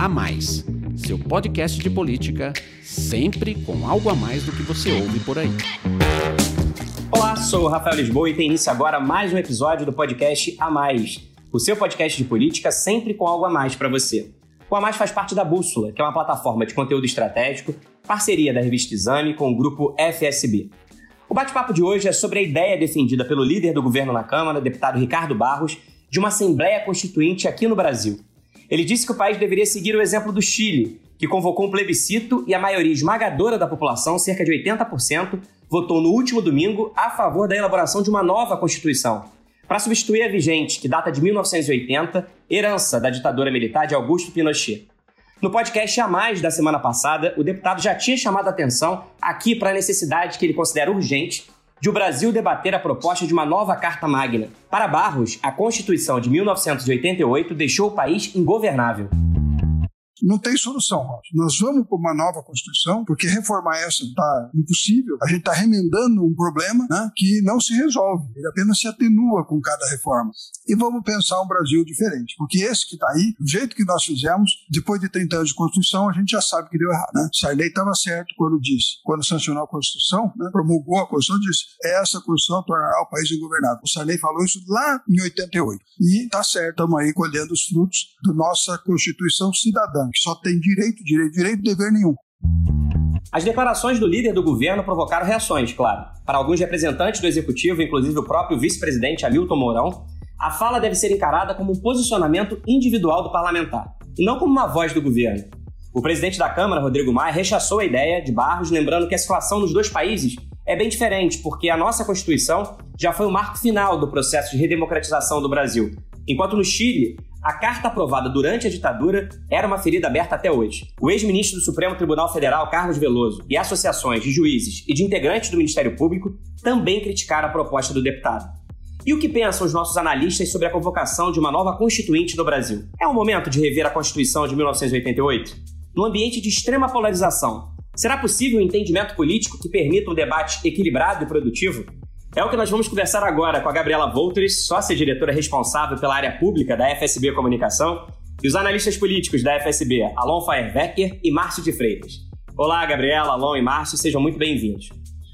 A Mais, seu podcast de política, sempre com algo a mais do que você ouve por aí. Olá, sou o Rafael Lisboa e tem início agora mais um episódio do podcast A Mais, o seu podcast de política sempre com algo a mais para você. O A Mais faz parte da Bússola, que é uma plataforma de conteúdo estratégico, parceria da revista Exame com o grupo FSB. O bate-papo de hoje é sobre a ideia defendida pelo líder do governo na Câmara, deputado Ricardo Barros, de uma Assembleia Constituinte aqui no Brasil. Ele disse que o país deveria seguir o exemplo do Chile, que convocou um plebiscito e a maioria esmagadora da população, cerca de 80%, votou no último domingo a favor da elaboração de uma nova Constituição, para substituir a vigente, que data de 1980, herança da ditadura militar de Augusto Pinochet. No podcast A Mais da semana passada, o deputado já tinha chamado a atenção aqui para a necessidade que ele considera urgente de o Brasil debater a proposta de uma nova Carta Magna. Para Barros, a Constituição de 1988 deixou o país ingovernável. Não tem solução, Roger. Nós vamos para uma nova Constituição, porque reformar essa está impossível. A gente está remendando um problema né, que não se resolve, ele apenas se atenua com cada reforma. E vamos pensar um Brasil diferente, porque esse que está aí, do jeito que nós fizemos, depois de 30 anos de Constituição, a gente já sabe que deu errado. Né? Sarney estava certo quando disse, quando sancionou a Constituição, né, promulgou a Constituição, disse: essa Constituição tornará o país ingovernável. O Sarney falou isso lá em 88. E está certo, estamos aí colhendo os frutos da nossa Constituição cidadã que só tem direito, direito, direito, dever nenhum. As declarações do líder do governo provocaram reações, claro. Para alguns representantes do executivo, inclusive o próprio vice-presidente Hamilton Mourão, a fala deve ser encarada como um posicionamento individual do parlamentar, e não como uma voz do governo. O presidente da Câmara, Rodrigo Maia, rechaçou a ideia de Barros, lembrando que a situação nos dois países é bem diferente, porque a nossa Constituição já foi o marco final do processo de redemocratização do Brasil. Enquanto no Chile, a carta aprovada durante a ditadura era uma ferida aberta até hoje. O ex-ministro do Supremo Tribunal Federal, Carlos Veloso, e associações de juízes e de integrantes do Ministério Público também criticaram a proposta do deputado. E o que pensam os nossos analistas sobre a convocação de uma nova Constituinte no Brasil? É o momento de rever a Constituição de 1988? No ambiente de extrema polarização, será possível um entendimento político que permita um debate equilibrado e produtivo? É o que nós vamos conversar agora com a Gabriela Voltres, sócia-diretora responsável pela área pública da FSB Comunicação, e os analistas políticos da FSB, Alon Feierbecker e Márcio de Freitas. Olá, Gabriela, Alon e Márcio, sejam muito bem-vindos.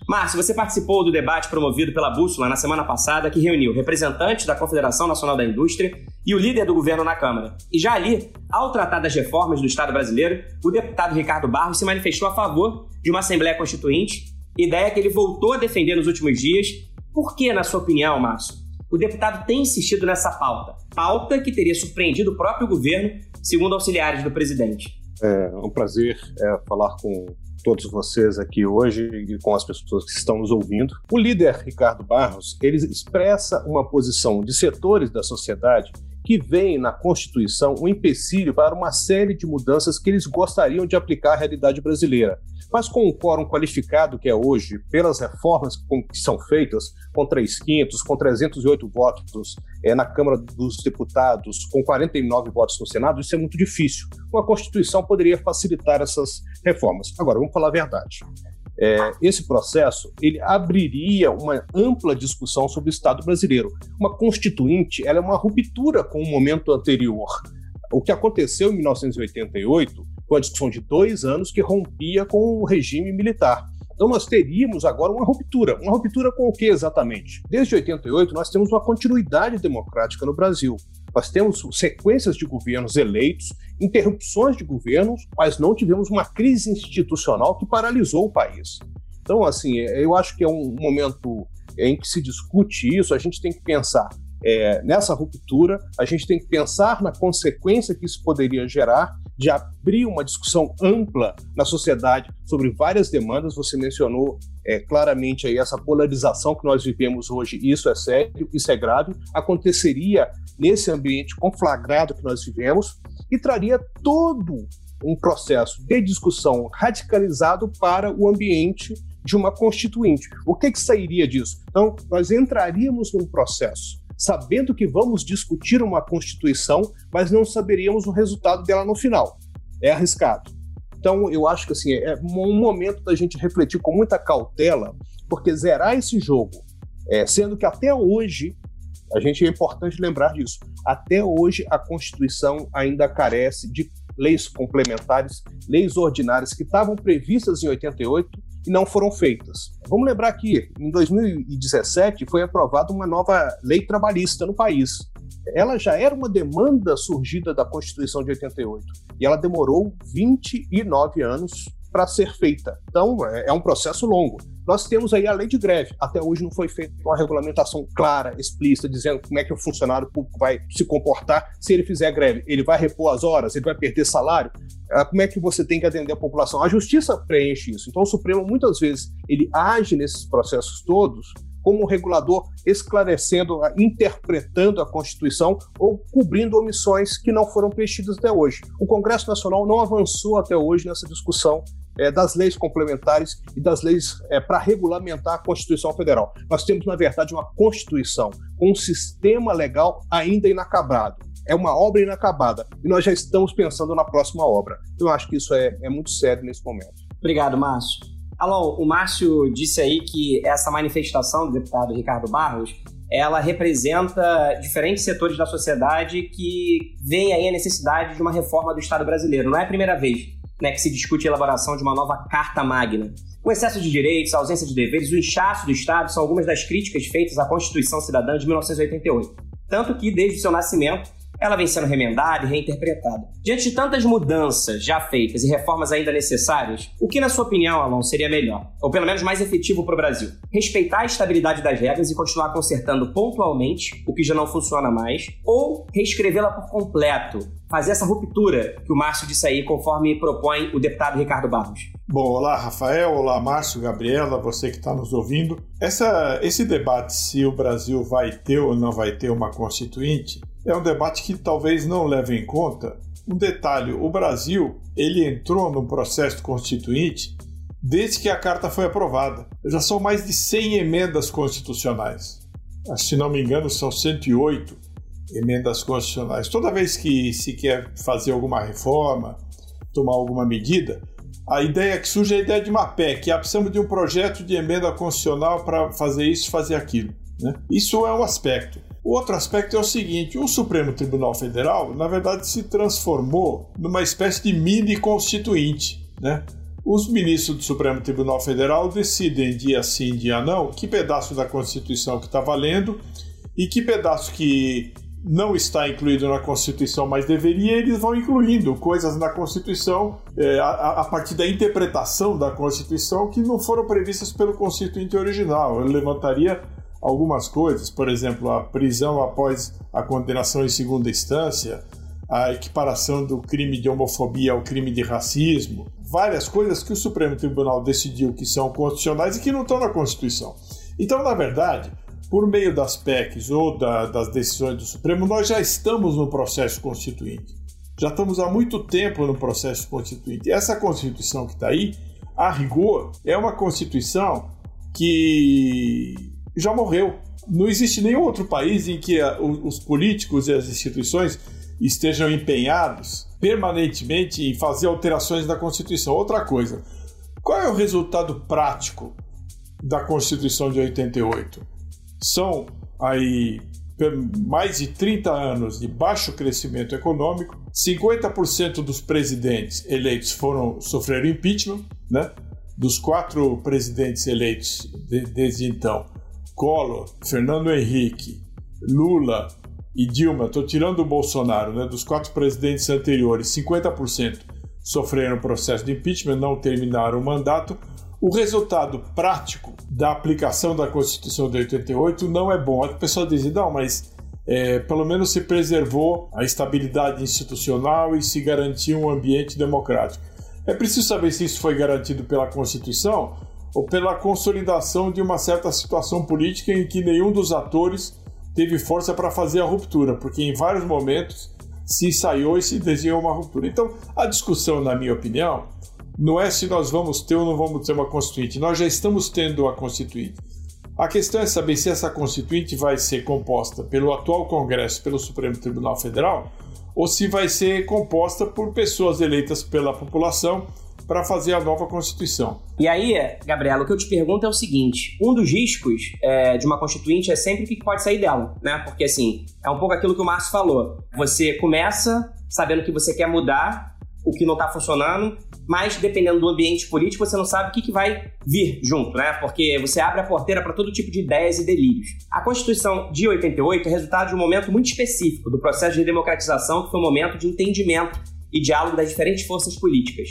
Márcio, você participou do debate promovido pela Bússola na semana passada, que reuniu representantes da Confederação Nacional da Indústria e o líder do governo na Câmara. E já ali, ao tratar das reformas do Estado brasileiro, o deputado Ricardo Barros se manifestou a favor de uma Assembleia Constituinte Ideia que ele voltou a defender nos últimos dias. Por que, na sua opinião, Márcio, o deputado tem insistido nessa pauta? Pauta que teria surpreendido o próprio governo, segundo auxiliares do presidente. É um prazer é, falar com todos vocês aqui hoje e com as pessoas que estão nos ouvindo. O líder Ricardo Barros, ele expressa uma posição de setores da sociedade que veem na Constituição um empecilho para uma série de mudanças que eles gostariam de aplicar à realidade brasileira. Mas com o quórum qualificado que é hoje, pelas reformas que são feitas, com 3 quintos, com 308 votos é, na Câmara dos Deputados, com 49 votos no Senado, isso é muito difícil. Uma Constituição poderia facilitar essas reformas. Agora, vamos falar a verdade. É, esse processo ele abriria uma ampla discussão sobre o Estado brasileiro. Uma constituinte ela é uma ruptura com o momento anterior. O que aconteceu em 1988 com a discussão de dois anos que rompia com o regime militar. Então nós teríamos agora uma ruptura. Uma ruptura com o que exatamente? Desde 88 nós temos uma continuidade democrática no Brasil. Nós temos sequências de governos eleitos, interrupções de governos, mas não tivemos uma crise institucional que paralisou o país. Então, assim, eu acho que é um momento em que se discute isso, a gente tem que pensar é, nessa ruptura, a gente tem que pensar na consequência que isso poderia gerar de abrir uma discussão ampla na sociedade sobre várias demandas. Você mencionou é, claramente aí essa polarização que nós vivemos hoje. Isso é sério, isso é grave. Aconteceria nesse ambiente conflagrado que nós vivemos e traria todo um processo de discussão radicalizado para o ambiente de uma constituinte. O que, que sairia disso? Então, nós entraríamos num processo sabendo que vamos discutir uma Constituição, mas não saberíamos o resultado dela no final. É arriscado. Então, eu acho que assim, é um momento da gente refletir com muita cautela, porque zerar esse jogo, é, sendo que até hoje, a gente é importante lembrar disso, até hoje a Constituição ainda carece de leis complementares, leis ordinárias que estavam previstas em 88 e não foram feitas. Vamos lembrar que em 2017 foi aprovada uma nova lei trabalhista no país. Ela já era uma demanda surgida da Constituição de 88 e ela demorou 29 anos para ser feita. Então, é, é um processo longo. Nós temos aí a lei de greve. Até hoje não foi feita uma regulamentação clara, explícita, dizendo como é que o funcionário público vai se comportar se ele fizer greve. Ele vai repor as horas, ele vai perder salário. Ah, como é que você tem que atender a população? A justiça preenche isso. Então o Supremo muitas vezes ele age nesses processos todos como um regulador esclarecendo, interpretando a Constituição ou cobrindo omissões que não foram preenchidas até hoje. O Congresso Nacional não avançou até hoje nessa discussão é, das leis complementares e das leis é, para regulamentar a Constituição Federal. Nós temos, na verdade, uma Constituição com um sistema legal ainda inacabado. É uma obra inacabada e nós já estamos pensando na próxima obra. Eu acho que isso é, é muito sério nesse momento. Obrigado, Márcio. Alô, o Márcio disse aí que essa manifestação do deputado Ricardo Barros ela representa diferentes setores da sociedade que veem aí a necessidade de uma reforma do Estado brasileiro. Não é a primeira vez né, que se discute a elaboração de uma nova Carta Magna. O excesso de direitos, a ausência de deveres, o inchaço do Estado são algumas das críticas feitas à Constituição Cidadã de 1988. Tanto que, desde seu nascimento, ela vem sendo remendada e reinterpretada. Diante de tantas mudanças já feitas e reformas ainda necessárias, o que, na sua opinião, Alon, seria melhor? Ou pelo menos mais efetivo para o Brasil? Respeitar a estabilidade das regras e continuar consertando pontualmente o que já não funciona mais? Ou reescrevê-la por completo? Fazer essa ruptura que o Márcio disse aí, conforme propõe o deputado Ricardo Barros? Bom, olá Rafael, olá Márcio, Gabriela, você que está nos ouvindo. Essa, esse debate se o Brasil vai ter ou não vai ter uma constituinte é um debate que talvez não leve em conta um detalhe: o Brasil ele entrou no processo constituinte desde que a carta foi aprovada. Já são mais de 100 emendas constitucionais. Se não me engano, são 108 emendas constitucionais. Toda vez que se quer fazer alguma reforma, tomar alguma medida, a ideia que surge é a ideia de uma PEC, ah, precisamos de um projeto de emenda constitucional para fazer isso, fazer aquilo. Né? Isso é um aspecto. O outro aspecto é o seguinte: o Supremo Tribunal Federal, na verdade, se transformou numa espécie de mini constituinte. Né? Os ministros do Supremo Tribunal Federal decidem dia sim, dia não, que pedaço da Constituição que está valendo e que pedaço que não está incluído na Constituição, mas deveria, eles vão incluindo coisas na Constituição é, a, a, partir da interpretação da Constituição que não foram previstas pelo Constituinte original. Ele levantaria algumas coisas, por exemplo, a prisão após a condenação em segunda instância, a equiparação do crime de homofobia ao crime de racismo, várias coisas que o Supremo Tribunal decidiu que são constitucionais e que não estão na Constituição. Então, na verdade, por meio das PECs ou da, das decisões do Supremo, nós já estamos no processo constituinte. Já estamos há muito tempo no processo constituinte. Essa Constituição que está aí, a rigor, é uma Constituição que já morreu. Não existe nenhum outro país em que os políticos e as instituições estejam empenhados permanentemente em fazer alterações na Constituição. Outra coisa, qual é o resultado prático da Constituição de 88? São aí mais de 30 anos de baixo crescimento econômico, 50% dos presidentes eleitos foram sofrer impeachment, né? Dos quatro presidentes eleitos de, desde então, Collor, Fernando Henrique, Lula e Dilma, estou tirando o Bolsonaro, né, dos quatro presidentes anteriores, 50% sofreram processo de impeachment, não terminaram o mandato. O resultado prático da aplicação da Constituição de 88 não é bom. A pessoa diz, não, mas é, pelo menos se preservou a estabilidade institucional e se garantiu um ambiente democrático. É preciso saber se isso foi garantido pela Constituição ou pela consolidação de uma certa situação política em que nenhum dos atores teve força para fazer a ruptura, porque em vários momentos se ensaiou e se desenhou uma ruptura. Então, a discussão, na minha opinião, não é se nós vamos ter ou não vamos ter uma constituinte. Nós já estamos tendo a constituinte. A questão é saber se essa constituinte vai ser composta pelo atual Congresso, pelo Supremo Tribunal Federal, ou se vai ser composta por pessoas eleitas pela população para fazer a nova Constituição. E aí, Gabriela, o que eu te pergunto é o seguinte: um dos riscos é, de uma Constituinte é sempre o que pode sair dela, né? Porque, assim, é um pouco aquilo que o Márcio falou. Você começa sabendo que você quer mudar, o que não está funcionando, mas dependendo do ambiente político, você não sabe o que, que vai vir junto, né? Porque você abre a porteira para todo tipo de ideias e delírios. A Constituição de 88 é resultado de um momento muito específico do processo de democratização, que foi um momento de entendimento e diálogo das diferentes forças políticas.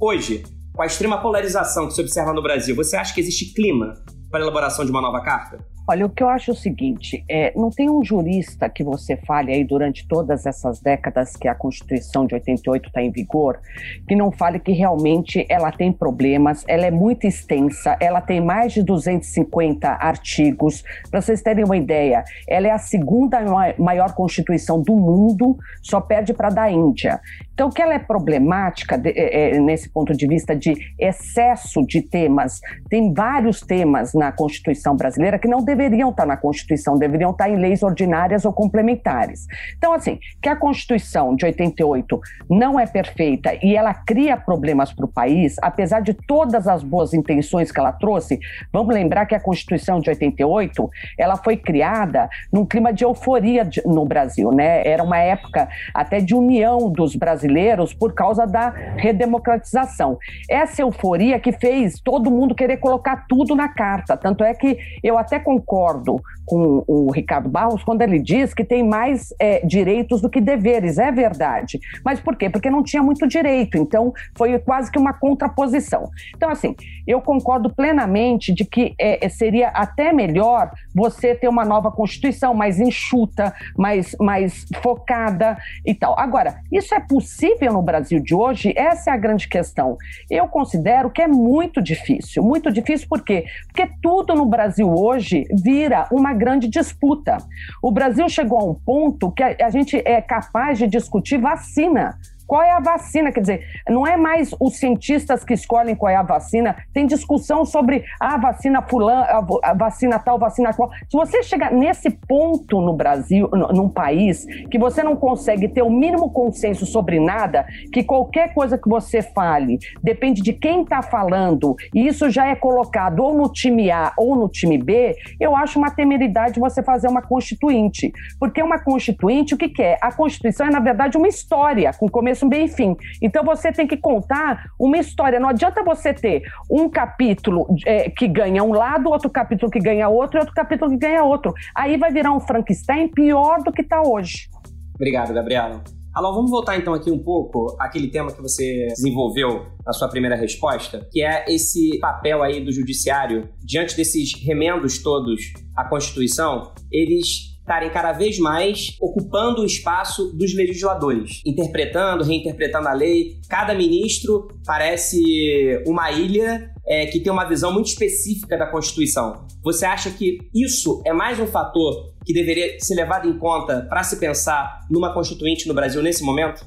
Hoje, com a extrema polarização que se observa no Brasil, você acha que existe clima para a elaboração de uma nova carta? Olha, o que eu acho é o seguinte: é, não tem um jurista que você fale aí durante todas essas décadas que a Constituição de 88 está em vigor, que não fale que realmente ela tem problemas, ela é muito extensa, ela tem mais de 250 artigos. Para vocês terem uma ideia, ela é a segunda maior Constituição do mundo, só perde para a da Índia. Então, que ela é problemática de, é, é, nesse ponto de vista de excesso de temas, tem vários temas na Constituição brasileira que não deveriam estar na Constituição, deveriam estar em leis ordinárias ou complementares. Então, assim, que a Constituição de 88 não é perfeita e ela cria problemas para o país, apesar de todas as boas intenções que ela trouxe, vamos lembrar que a Constituição de 88 ela foi criada num clima de euforia no Brasil, né? Era uma época até de união dos brasileiros brasileiros por causa da redemocratização. Essa euforia que fez todo mundo querer colocar tudo na carta. Tanto é que eu até concordo com o Ricardo Barros quando ele diz que tem mais é, direitos do que deveres. É verdade. Mas por quê? Porque não tinha muito direito. Então foi quase que uma contraposição. Então, assim, eu concordo plenamente de que é, seria até melhor você ter uma nova Constituição mais enxuta, mais, mais focada e tal. Agora, isso é possível no Brasil de hoje? Essa é a grande questão. Eu considero que é muito difícil. Muito difícil por quê? Porque tudo no Brasil hoje vira uma grande disputa. O Brasil chegou a um ponto que a, a gente é capaz de discutir vacina. Qual é a vacina? Quer dizer, não é mais os cientistas que escolhem qual é a vacina, tem discussão sobre a vacina fulano, a vacina tal, vacina qual. Se você chegar nesse ponto no Brasil, num país, que você não consegue ter o mínimo consenso sobre nada, que qualquer coisa que você fale depende de quem está falando, e isso já é colocado ou no time A ou no time B, eu acho uma temeridade você fazer uma constituinte. Porque uma constituinte, o que, que é? A Constituição é, na verdade, uma história com começo começo, meio e fim. Então você tem que contar uma história. Não adianta você ter um capítulo é, que ganha um lado, outro capítulo que ganha outro outro capítulo que ganha outro. Aí vai virar um Frankenstein pior do que está hoje. Obrigado, Gabriela. Alô, vamos voltar então aqui um pouco àquele tema que você desenvolveu na sua primeira resposta, que é esse papel aí do judiciário diante desses remendos todos à Constituição, eles estarem cada vez mais ocupando o espaço dos legisladores, interpretando, reinterpretando a lei. Cada ministro parece uma ilha é, que tem uma visão muito específica da Constituição. Você acha que isso é mais um fator que deveria ser levado em conta para se pensar numa Constituinte no Brasil nesse momento?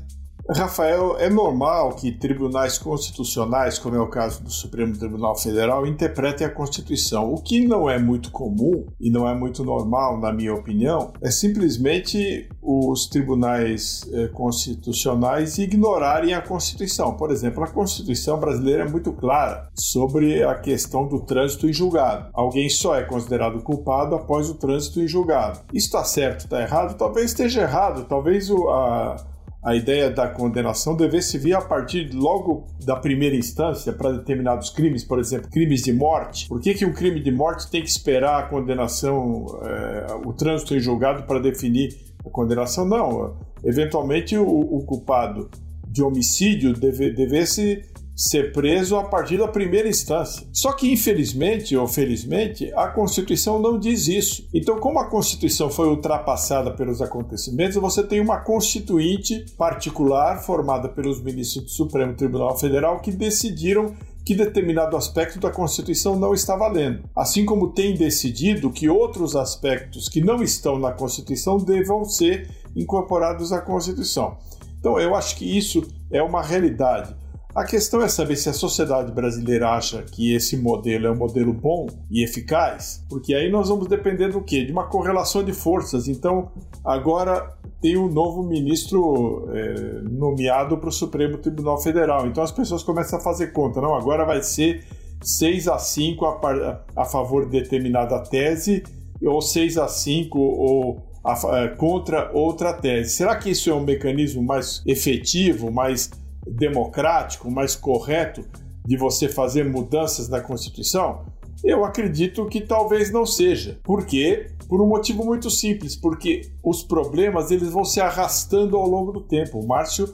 Rafael, é normal que tribunais constitucionais, como é o caso do Supremo Tribunal Federal, interpretem a Constituição. O que não é muito comum e não é muito normal, na minha opinião, é simplesmente os tribunais eh, constitucionais ignorarem a Constituição. Por exemplo, a Constituição brasileira é muito clara sobre a questão do trânsito em julgado. Alguém só é considerado culpado após o trânsito em julgado. Isso está certo, está errado? Talvez esteja errado, talvez o, a a ideia da condenação devesse vir a partir logo da primeira instância para determinados crimes, por exemplo, crimes de morte. Por que, que um crime de morte tem que esperar a condenação, é, o trânsito em julgado para definir a condenação? Não. Eventualmente, o, o culpado de homicídio deve, devesse ser preso a partir da primeira instância. Só que, infelizmente ou felizmente, a Constituição não diz isso. Então, como a Constituição foi ultrapassada pelos acontecimentos, você tem uma constituinte particular formada pelos ministros do Supremo Tribunal Federal que decidiram que determinado aspecto da Constituição não está valendo, assim como tem decidido que outros aspectos que não estão na Constituição devam ser incorporados à Constituição. Então, eu acho que isso é uma realidade. A questão é saber se a sociedade brasileira acha que esse modelo é um modelo bom e eficaz, porque aí nós vamos depender do quê? De uma correlação de forças. Então, agora tem um novo ministro é, nomeado para o Supremo Tribunal Federal. Então as pessoas começam a fazer conta. Não, agora vai ser 6 a 5 a, a favor de determinada tese, ou 6 a 5 ou a, é, contra outra tese. Será que isso é um mecanismo mais efetivo, mais democrático, mais correto de você fazer mudanças na Constituição? Eu acredito que talvez não seja. Por quê? Por um motivo muito simples, porque os problemas eles vão se arrastando ao longo do tempo. O Márcio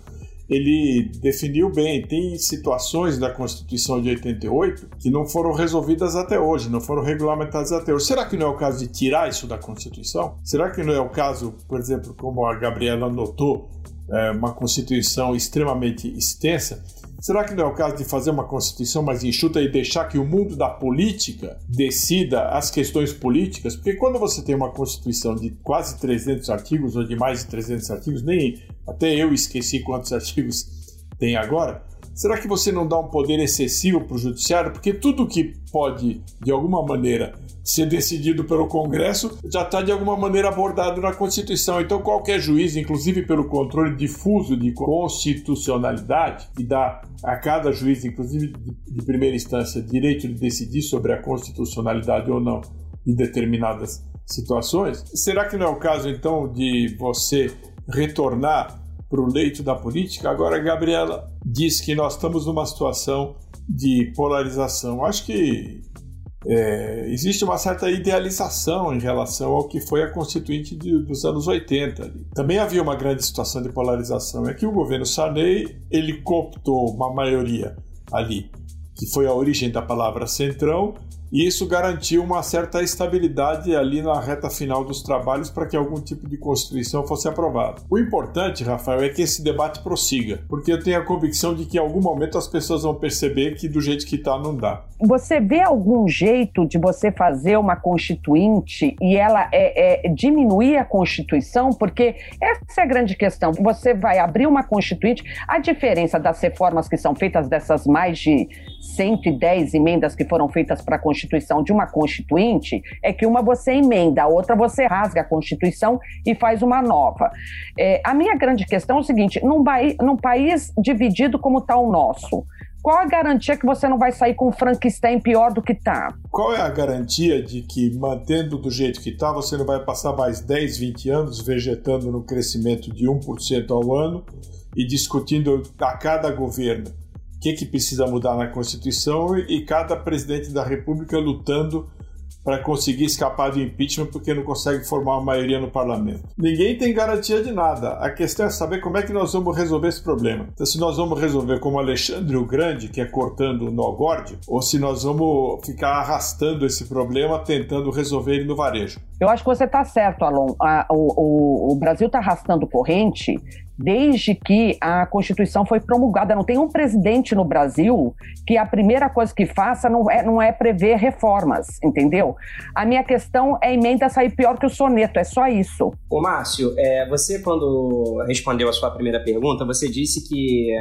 ele definiu bem. Tem situações da Constituição de 88 que não foram resolvidas até hoje, não foram regulamentadas até hoje. Será que não é o caso de tirar isso da Constituição? Será que não é o caso, por exemplo, como a Gabriela notou, é uma Constituição extremamente extensa? Será que não é o caso de fazer uma Constituição mais enxuta e deixar que o mundo da política decida as questões políticas? Porque quando você tem uma Constituição de quase 300 artigos, ou de mais de 300 artigos, nem até eu esqueci quantos artigos tem agora, será que você não dá um poder excessivo para o Judiciário? Porque tudo que pode, de alguma maneira, ser decidido pelo Congresso já está de alguma maneira abordado na Constituição. Então, qualquer juiz, inclusive pelo controle difuso de constitucionalidade, que dá a cada juiz, inclusive de primeira instância, direito de decidir sobre a constitucionalidade ou não de determinadas situações, será que não é o caso então de você retornar para o leito da política? Agora, Gabriela diz que nós estamos numa situação de polarização. Acho que é, existe uma certa idealização em relação ao que foi a Constituinte de, dos anos 80. Também havia uma grande situação de polarização. É que o governo Sarney ele cooptou uma maioria ali, que foi a origem da palavra centrão, e isso garantiu uma certa estabilidade ali na reta final dos trabalhos para que algum tipo de Constituição fosse aprovada. O importante, Rafael, é que esse debate prossiga, porque eu tenho a convicção de que em algum momento as pessoas vão perceber que do jeito que está não dá. Você vê algum jeito de você fazer uma Constituinte e ela é, é diminuir a Constituição? Porque essa é a grande questão. Você vai abrir uma Constituinte, a diferença das reformas que são feitas dessas mais de 110 emendas que foram feitas para a Constituição de uma Constituinte é que uma você emenda, a outra você rasga a Constituição e faz uma nova. É, a minha grande questão é o seguinte: num, num país dividido como está o nosso, qual a garantia que você não vai sair com um Frankenstein pior do que está? Qual é a garantia de que, mantendo do jeito que está, você não vai passar mais 10, 20 anos vegetando no crescimento de 1% ao ano e discutindo a cada governo que, que precisa mudar na Constituição e cada presidente da República lutando para conseguir escapar do impeachment porque não consegue formar uma maioria no parlamento. Ninguém tem garantia de nada. A questão é saber como é que nós vamos resolver esse problema. Então, se nós vamos resolver como Alexandre o Grande, que é cortando o nó ou se nós vamos ficar arrastando esse problema tentando resolver ele no varejo. Eu acho que você está certo, Alon. o, o, o Brasil está arrastando corrente desde que a Constituição foi promulgada. Não tem um presidente no Brasil que a primeira coisa que faça não é, não é prever reformas, entendeu? A minha questão é emenda sair pior que o soneto, é só isso. Ô Márcio, é, você quando respondeu a sua primeira pergunta, você disse que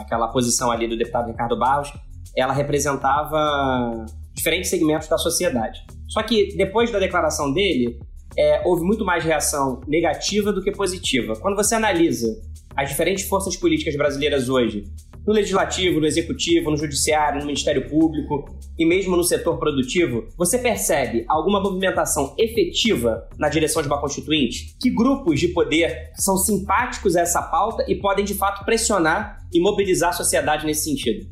aquela posição ali do deputado Ricardo Barros, ela representava diferentes segmentos da sociedade. Só que depois da declaração dele, é, houve muito mais reação negativa do que positiva. Quando você analisa as diferentes forças políticas brasileiras hoje, no legislativo, no executivo, no judiciário, no Ministério Público e mesmo no setor produtivo, você percebe alguma movimentação efetiva na direção de uma constituinte? Que grupos de poder são simpáticos a essa pauta e podem de fato pressionar e mobilizar a sociedade nesse sentido?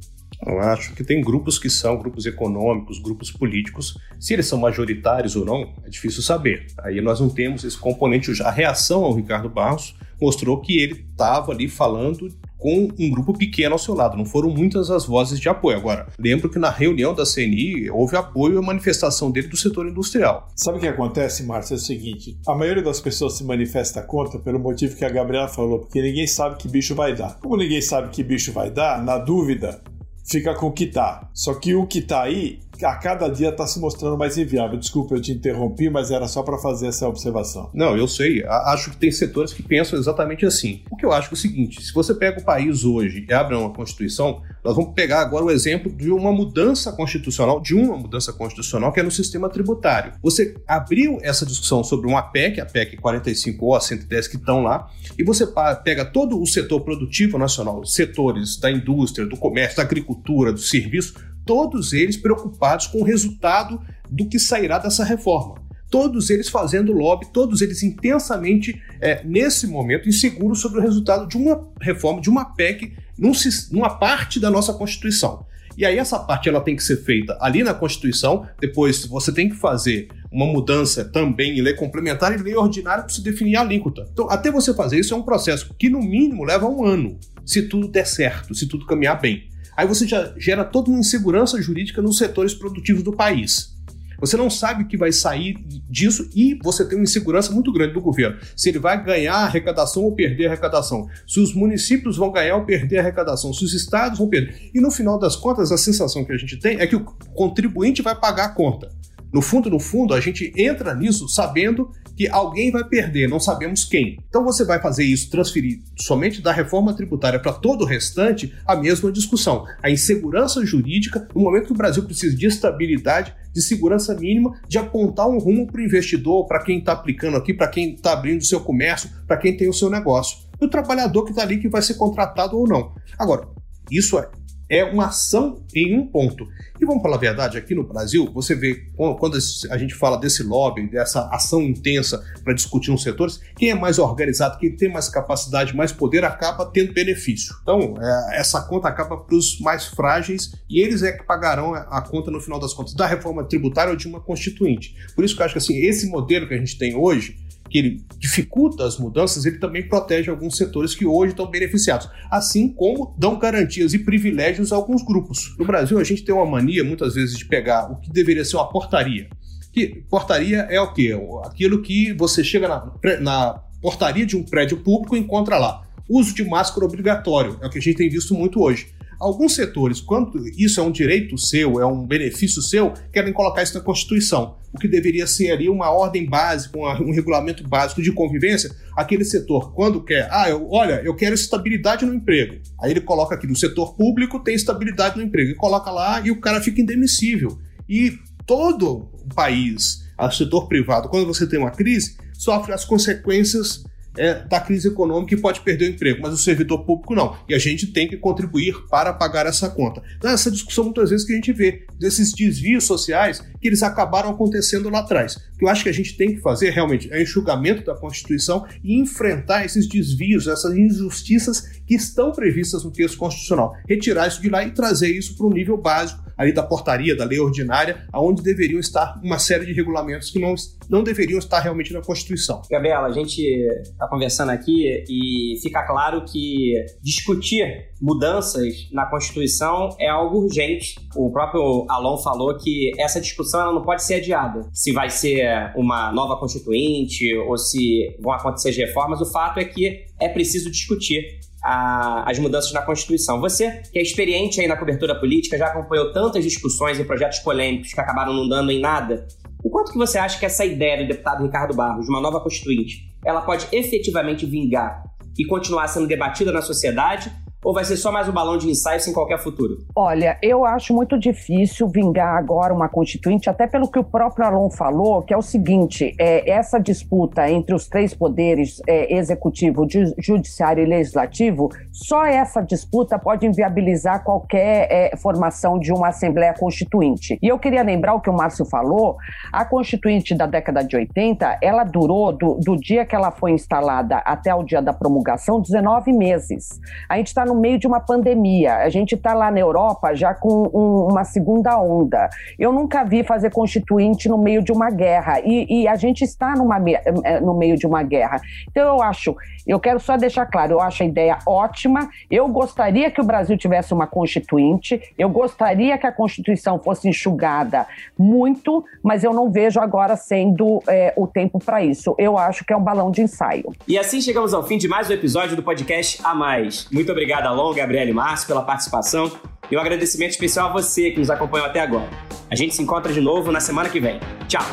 Eu acho que tem grupos que são grupos econômicos, grupos políticos. Se eles são majoritários ou não, é difícil saber. Aí nós não temos esse componente. A reação ao Ricardo Barros mostrou que ele estava ali falando com um grupo pequeno ao seu lado. Não foram muitas as vozes de apoio. Agora, lembro que na reunião da CNI houve apoio à manifestação dele do setor industrial. Sabe o que acontece, Márcio? É o seguinte: a maioria das pessoas se manifesta contra pelo motivo que a Gabriela falou, porque ninguém sabe que bicho vai dar. Como ninguém sabe que bicho vai dar, na dúvida, fica com o que tá. Só que o que tá aí, a cada dia está se mostrando mais inviável. Desculpa, eu te interrompi, mas era só para fazer essa observação. Não, eu sei. Acho que tem setores que pensam exatamente assim. O que eu acho é o seguinte: se você pega o país hoje e abre uma Constituição, nós vamos pegar agora o exemplo de uma mudança constitucional, de uma mudança constitucional que é no sistema tributário. Você abriu essa discussão sobre uma PEC, a PEC 45 ou a 110 que estão lá, e você pega todo o setor produtivo nacional, setores da indústria, do comércio, da agricultura, do serviço, todos eles preocupados com o resultado do que sairá dessa reforma. Todos eles fazendo lobby, todos eles intensamente, é, nesse momento, inseguros sobre o resultado de uma reforma, de uma PEC num, numa parte da nossa Constituição. E aí essa parte ela tem que ser feita ali na Constituição, depois você tem que fazer uma mudança também em lei complementar e lei ordinária para se definir a alíquota. Então, até você fazer isso é um processo que no mínimo leva um ano, se tudo der certo, se tudo caminhar bem. Aí você já gera toda uma insegurança jurídica nos setores produtivos do país. Você não sabe o que vai sair disso e você tem uma insegurança muito grande do governo. Se ele vai ganhar arrecadação ou perder arrecadação. Se os municípios vão ganhar ou perder arrecadação. Se os estados vão perder. E no final das contas, a sensação que a gente tem é que o contribuinte vai pagar a conta. No fundo, no fundo, a gente entra nisso sabendo que alguém vai perder, não sabemos quem. Então você vai fazer isso, transferir somente da reforma tributária para todo o restante, a mesma discussão. A insegurança jurídica, no momento que o Brasil precisa de estabilidade, de segurança mínima, de apontar um rumo para o investidor, para quem está aplicando aqui, para quem está abrindo o seu comércio, para quem tem o seu negócio. E o trabalhador que está ali que vai ser contratado ou não. Agora, isso é é uma ação em um ponto. E vamos falar a verdade, aqui no Brasil, você vê quando a gente fala desse lobby, dessa ação intensa para discutir uns setores, quem é mais organizado, quem tem mais capacidade, mais poder, acaba tendo benefício. Então, é, essa conta acaba para os mais frágeis e eles é que pagarão a conta no final das contas da reforma tributária ou de uma constituinte. Por isso que eu acho que assim, esse modelo que a gente tem hoje, que ele dificulta as mudanças, ele também protege alguns setores que hoje estão beneficiados, assim como dão garantias e privilégios a alguns grupos. No Brasil, a gente tem uma mania, muitas vezes, de pegar o que deveria ser uma portaria. Que portaria é o quê? Aquilo que você chega na, na portaria de um prédio público e encontra lá. Uso de máscara obrigatório, é o que a gente tem visto muito hoje. Alguns setores, quando isso é um direito seu, é um benefício seu, querem colocar isso na Constituição. O que deveria ser ali uma ordem básica, um regulamento básico de convivência, aquele setor, quando quer, ah, eu, olha, eu quero estabilidade no emprego. Aí ele coloca aqui, no setor público tem estabilidade no emprego, e coloca lá e o cara fica indemissível. E todo o país, o setor privado, quando você tem uma crise, sofre as consequências é, da crise econômica e pode perder o emprego, mas o servidor público não. E a gente tem que contribuir para pagar essa conta. Então, essa discussão muitas vezes que a gente vê desses desvios sociais que eles acabaram acontecendo lá atrás. O que eu acho que a gente tem que fazer realmente é enxugamento da Constituição e enfrentar esses desvios, essas injustiças que estão previstas no texto constitucional. Retirar isso de lá e trazer isso para um nível básico ali da portaria, da lei ordinária, aonde deveriam estar uma série de regulamentos que não, não deveriam estar realmente na Constituição. Gabriela, a gente está conversando aqui e fica claro que discutir mudanças na Constituição é algo urgente. O próprio Alon falou que essa discussão ela não pode ser adiada. Se vai ser uma nova Constituinte ou se vão acontecer reformas, o fato é que é preciso discutir a, as mudanças na Constituição. Você, que é experiente aí na cobertura política, já acompanhou tantas discussões e projetos polêmicos que acabaram não dando em nada. O quanto que você acha que essa ideia do deputado Ricardo Barros, de uma nova Constituinte, ela pode efetivamente vingar e continuar sendo debatida na sociedade ou vai ser só mais um balão de ensaio sem qualquer futuro? Olha, eu acho muito difícil vingar agora uma constituinte, até pelo que o próprio Alon falou, que é o seguinte: é, essa disputa entre os três poderes, é, executivo, judiciário e legislativo, só essa disputa pode inviabilizar qualquer é, formação de uma Assembleia Constituinte. E eu queria lembrar o que o Márcio falou: a Constituinte da década de 80, ela durou, do, do dia que ela foi instalada até o dia da promulgação, 19 meses. A gente está no no meio de uma pandemia. A gente está lá na Europa já com um, uma segunda onda. Eu nunca vi fazer constituinte no meio de uma guerra. E, e, a gente está numa, eh, no meio de uma guerra. Então, eu acho, eu quero só deixar claro, eu acho a ideia ótima. Eu gostaria que o Brasil tivesse uma constituinte. Eu gostaria que a Constituição fosse enxugada muito, mas eu não vejo agora sendo é, o tempo para isso. Eu acho que é um balão de ensaio. E assim chegamos ao fim de mais um episódio do podcast A Mais. Muito obrigado Obrigado, Gabriel e Márcio, pela participação. E um agradecimento especial a você que nos acompanhou até agora. A gente se encontra de novo na semana que vem. Tchau!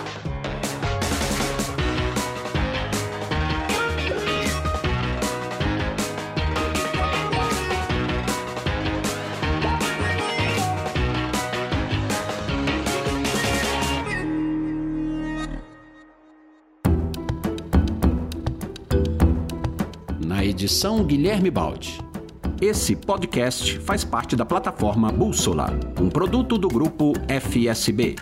Edição Guilherme Baldi. Esse podcast faz parte da plataforma Bússola, um produto do grupo FSB.